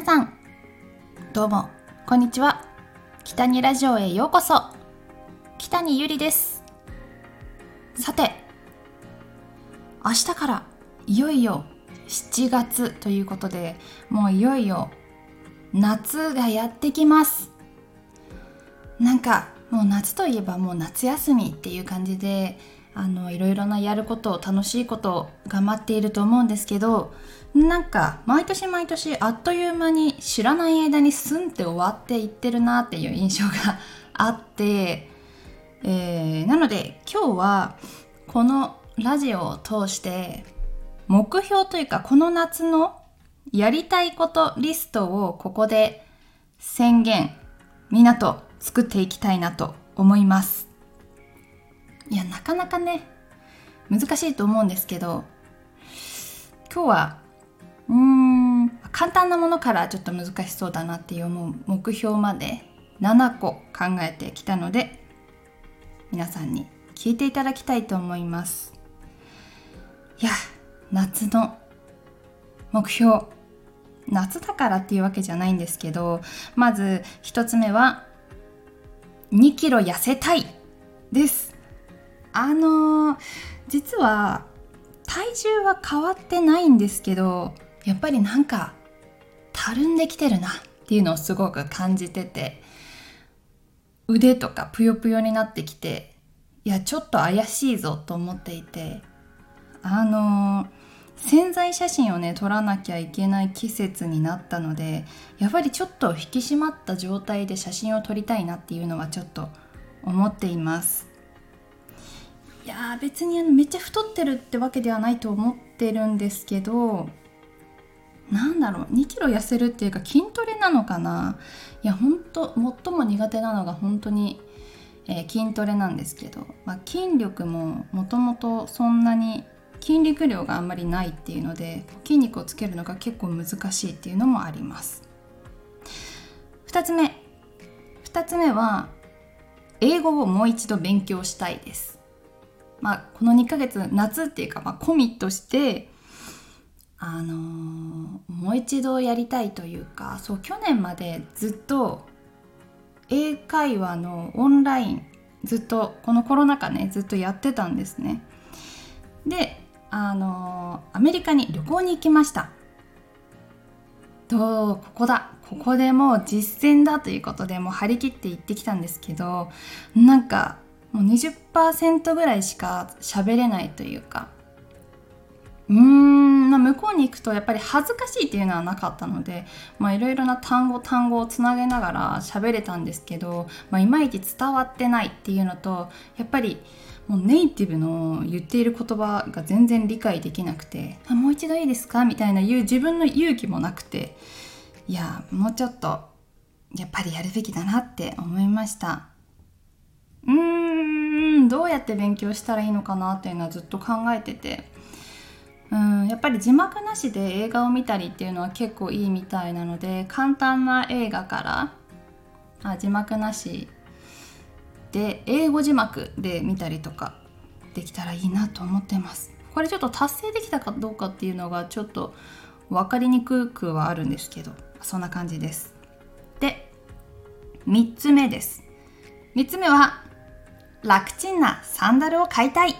皆さんどうもこんにちは。北にラジオへようこそ。北にゆりです。さて明日からいよいよ7月ということでもういよいよ夏がやってきます。なんかもう夏といえばもう夏休みっていう感じであのいろいろなやること楽しいことを頑張っていると思うんですけどなんか毎年毎年あっという間に知らない間にスンって終わっていってるなっていう印象が あって、えー、なので今日はこのラジオを通して目標というかこの夏のやりたいことリストをここで宣言みんなと作っていきたいなと思います。いやなかなかね難しいと思うんですけど今日はうーん簡単なものからちょっと難しそうだなっていう思う目標まで7個考えてきたので皆さんに聞いていただきたいと思います。いや夏の目標。夏だからっていうわけじゃないんですけどまず1つ目は2キロ痩せたいです。あのー、実は体重は変わってないんですけどやっぱりなんかたるんできてるなっていうのをすごく感じてて腕とかぷよぷよになってきていやちょっと怪しいぞと思っていてあのー、潜在写真をね撮らなきゃいけない季節になったのでやっぱりちょっと引き締まった状態で写真を撮りたいなっていうのはちょっと思っています。いや別にあのめっちゃ太ってるってわけではないと思ってるんですけどなんだろう2キロ痩せるっていうか筋トレなのかな？いや本当最も苦手なのが本当に、えー、筋トレなんですけど、まあ、筋力ももともとそんなに筋肉量があんまりないっていうので筋肉をつけるのが結構難しいっていうのもあります。2つ目。2つ目は英語をもう一度勉強したいです。まあこの2ヶ月夏っていうか、まあ、コミットしてあのー、もう一度やりたいというかそう去年までずっと英会話のオンラインずっとこのコロナ禍ねずっとやってたんですね。であのー、アメリカに旅行に行きました。とここだ。ここでもう実践だということでもう張り切って行ってきたんですけどなんかもう20%ぐらいしか喋れないというかうーん、まあ、向こうに行くとやっぱり恥ずかしいっていうのはなかったのでいろいろな単語単語をつなげながら喋れたんですけど、まあ、いまいち伝わってないっていうのとやっぱりもうネイティブの言っている言葉が全然理解できなくて「あもう一度いいですか?」みたいな言う自分の勇気もなくていやもうちょっとやっぱりやるべきだなって思いましたうーんどうやって勉強したらいいのかなっていうのはずっと考えてて。うんやっぱり字幕なしで映画を見たりっていうのは結構いいみたいなので簡単な映画からあ字幕なしで英語字幕で見たりとかできたらいいなと思ってます。これちょっと達成できたかどうかっていうのがちょっと分かりにくくはあるんですけどそんな感じです。で3つ目です。3つ目は楽ちんなサンダルを買いたい。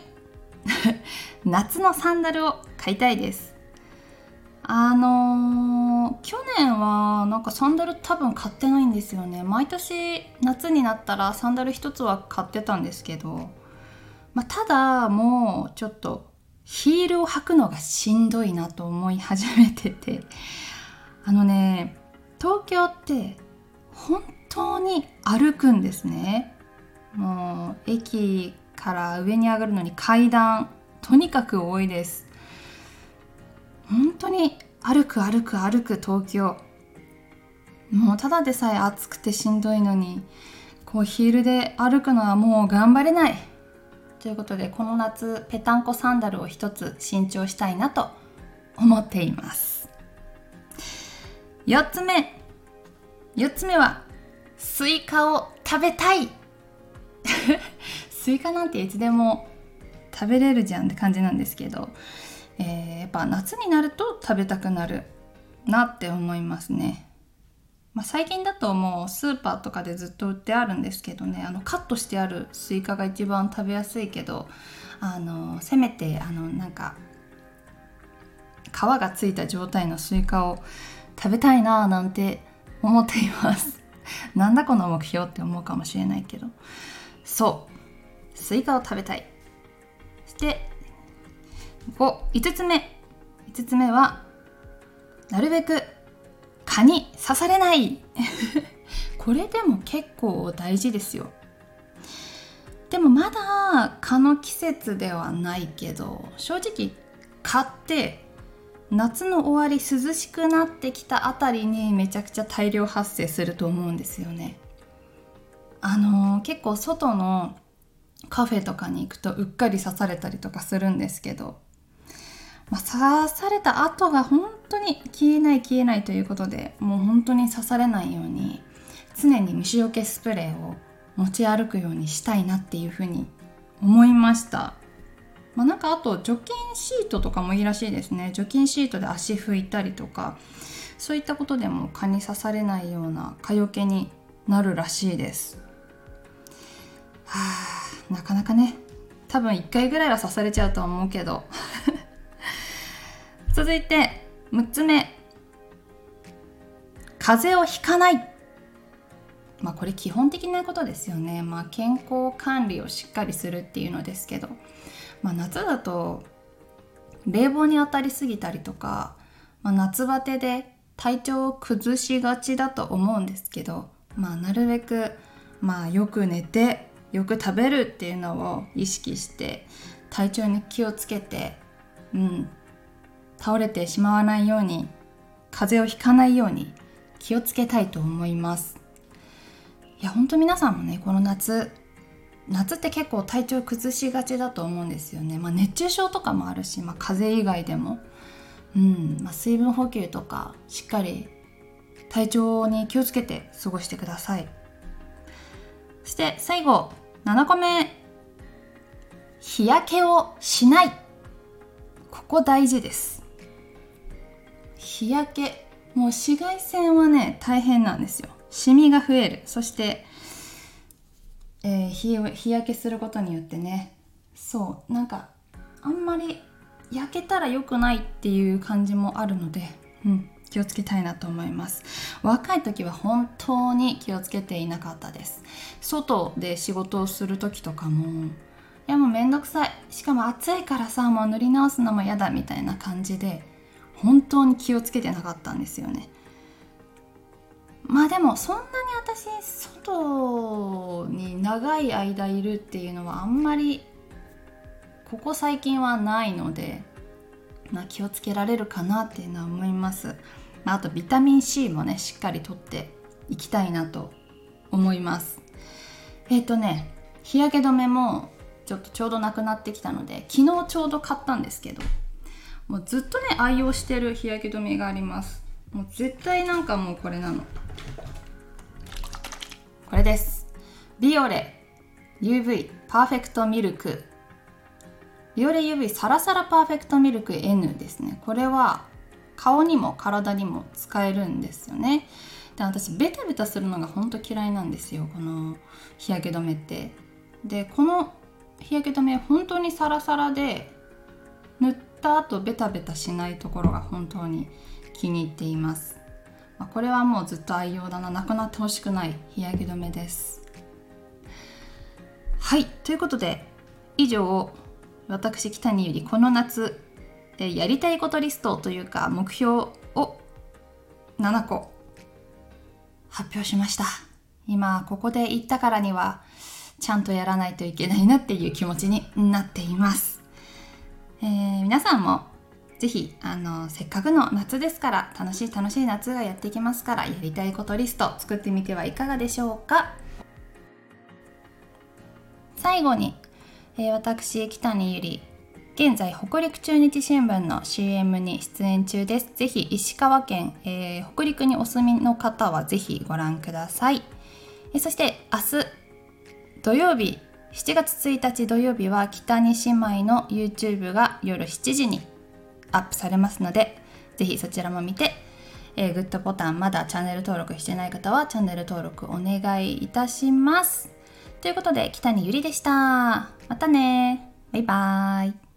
夏のサンダルを買いたいです。あのー、去年はなんかサンダル多分買ってないんですよね。毎年夏になったらサンダル1つは買ってたんですけど、まあ、ただもうちょっとヒールを履くのがしんどいなと思い始めてて。あのね東京って本当に歩くんですね。もう駅から上に上がるのに階段とにかく多いです。本当に歩く歩く歩く東京。もうただでさえ暑くてしんどいのにこうヒールで歩くのはもう頑張れない。ということでこの夏ぺたんこサンダルを一つ新調したいなと思っています。4つ目。4つ目はスイカを食べたい。スイカなんていつでも食べれるじゃんって感じなんですけど、えー、やっぱ夏になると食べたくなるなって思いますね。まあ、最近だともうスーパーとかでずっと売ってあるんですけどねあのカットしてあるスイカが一番食べやすいけどあのせめてあのなんか皮がついた状態のスイカを食べたいななんて思っています。なんだこの目標って思うかもしれないけど。そう。スイカを食べたい。そして5つ目。5つ目はなるべく蚊に刺されない。これでも結構大事ですよ。でもまだ蚊の季節ではないけど正直蚊って夏の終わり涼しくなってきたあたりにめちゃくちゃ大量発生すると思うんですよね。あの、結構外のカフェとかに行くとうっかり刺されたりとかするんですけどまあ、刺された跡が本当に消えない消えないということでもう本当に刺されないように常に虫除けスプレーを持ち歩くようにしたいなっていうふうに思いました。まあ、なんかあと除菌シートとかもいいらしいですね除菌シートで足拭いたりとかそういったことでも蚊に刺されないような蚊よけになるらしいですはあなかなかね多分1回ぐらいは刺されちゃうと思うけど。続いて6つ目。風邪をひかない。まあこれ基本的なことですよね。まあ健康管理をしっかりするっていうのですけど、まあ、夏だと冷房に当たりすぎたりとか、まあ、夏バテで体調を崩しがちだと思うんですけど、まあ、なるべく、まあ、よく寝てよく食べるっていうのを意識して体調に気をつけて、うん、倒れてしまわないように風邪をひかないように気をつけたいと思います。いや本当皆さんもねこの夏夏って結構体調崩しがちだと思うんですよね、まあ、熱中症とかもあるし、まあ、風邪以外でも、うんまあ、水分補給とかしっかり体調に気をつけて過ごしてください。そして最後7個目日焼けをしない。ここ大事です。日焼けもう紫外線はね大変なんですよ。シミが増える。そして、えー、日日焼けすることによってね。そう。なんかあんまり焼けたら良くないっていう感じもあるので、うん、気をつけたいなと思います。若い時は本当に気をつけていなかったです。外で仕事をする時とかもいやもうめんどくさい。しかも暑いからさもう塗り直すのも嫌だみたいな感じで本当に気をつけてなかったんですよね。まあでもそんなに私外に長い間いるっていうのはあんまりここ最近はないので、まあ、気をつけられるかなっていうのは思います、まあ、あとビタミン C もねしっかりとっていきたいなと思います。えっ、ー、とね日焼け止めもちょっとちょうどなくなってきたので昨日ちょうど買ったんですけどもうずっとね愛用してる日焼け止めがあります。もう絶対なんかもうこれなの。これです。ビオレ UV パーフェクトミルク。ビオレ UV サラサラパーフェクトミルク N ですね。これは顔にも体にも使えるんですよね。で私ベタベタするのがほんと嫌いなんですよこの日焼け止めって。でこの日焼け止め本当にサラサラで塗った後ベタベタしないところが本当に気に入っています、まあ、これはもうずっと愛用だな。なくなってほしくない日焼け止めです。はいということで以上私北にゆりこの夏でやりたいことリストというか目標を7個発表しました。今ここで言ったからにはちゃんとやらないといけないなっていう気持ちになっています。えー、皆さんもぜひあのせっかくの夏ですから楽しい楽しい夏がやってきますからやりたいことリスト作ってみてはいかがでしょうか。最後に、えー、私北にゆり。現在北陸中日新聞の CM に出演中です。ぜひ石川県、えー、北陸にお住みの方はぜひご覧ください、えー、そして明日土曜日7月1日土曜日は北に姉妹の YouTube が夜7時にアップされますのでぜひそちらも見て、えー、グッドボタンまだチャンネル登録してない方はチャンネル登録お願いいたします。ということで北にゆりでした。またねバイバーイ。